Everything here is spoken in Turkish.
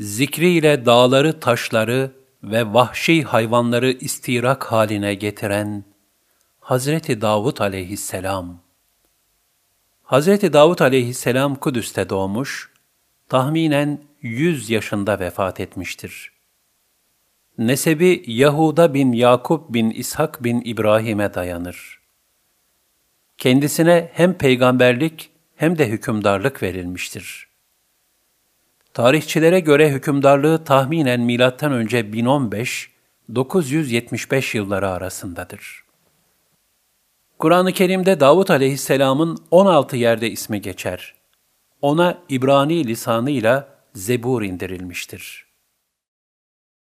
zikriyle dağları, taşları ve vahşi hayvanları istirak haline getiren Hazreti Davud aleyhisselam. Hazreti Davud aleyhisselam Kudüs'te doğmuş, tahminen 100 yaşında vefat etmiştir. Nesebi Yahuda bin Yakup bin İshak bin İbrahim'e dayanır. Kendisine hem peygamberlik hem de hükümdarlık verilmiştir. Tarihçilere göre hükümdarlığı tahminen önce 1015 975 yılları arasındadır. Kur'an-ı Kerim'de Davut aleyhisselamın 16 yerde ismi geçer. Ona İbrani lisanıyla Zebur indirilmiştir.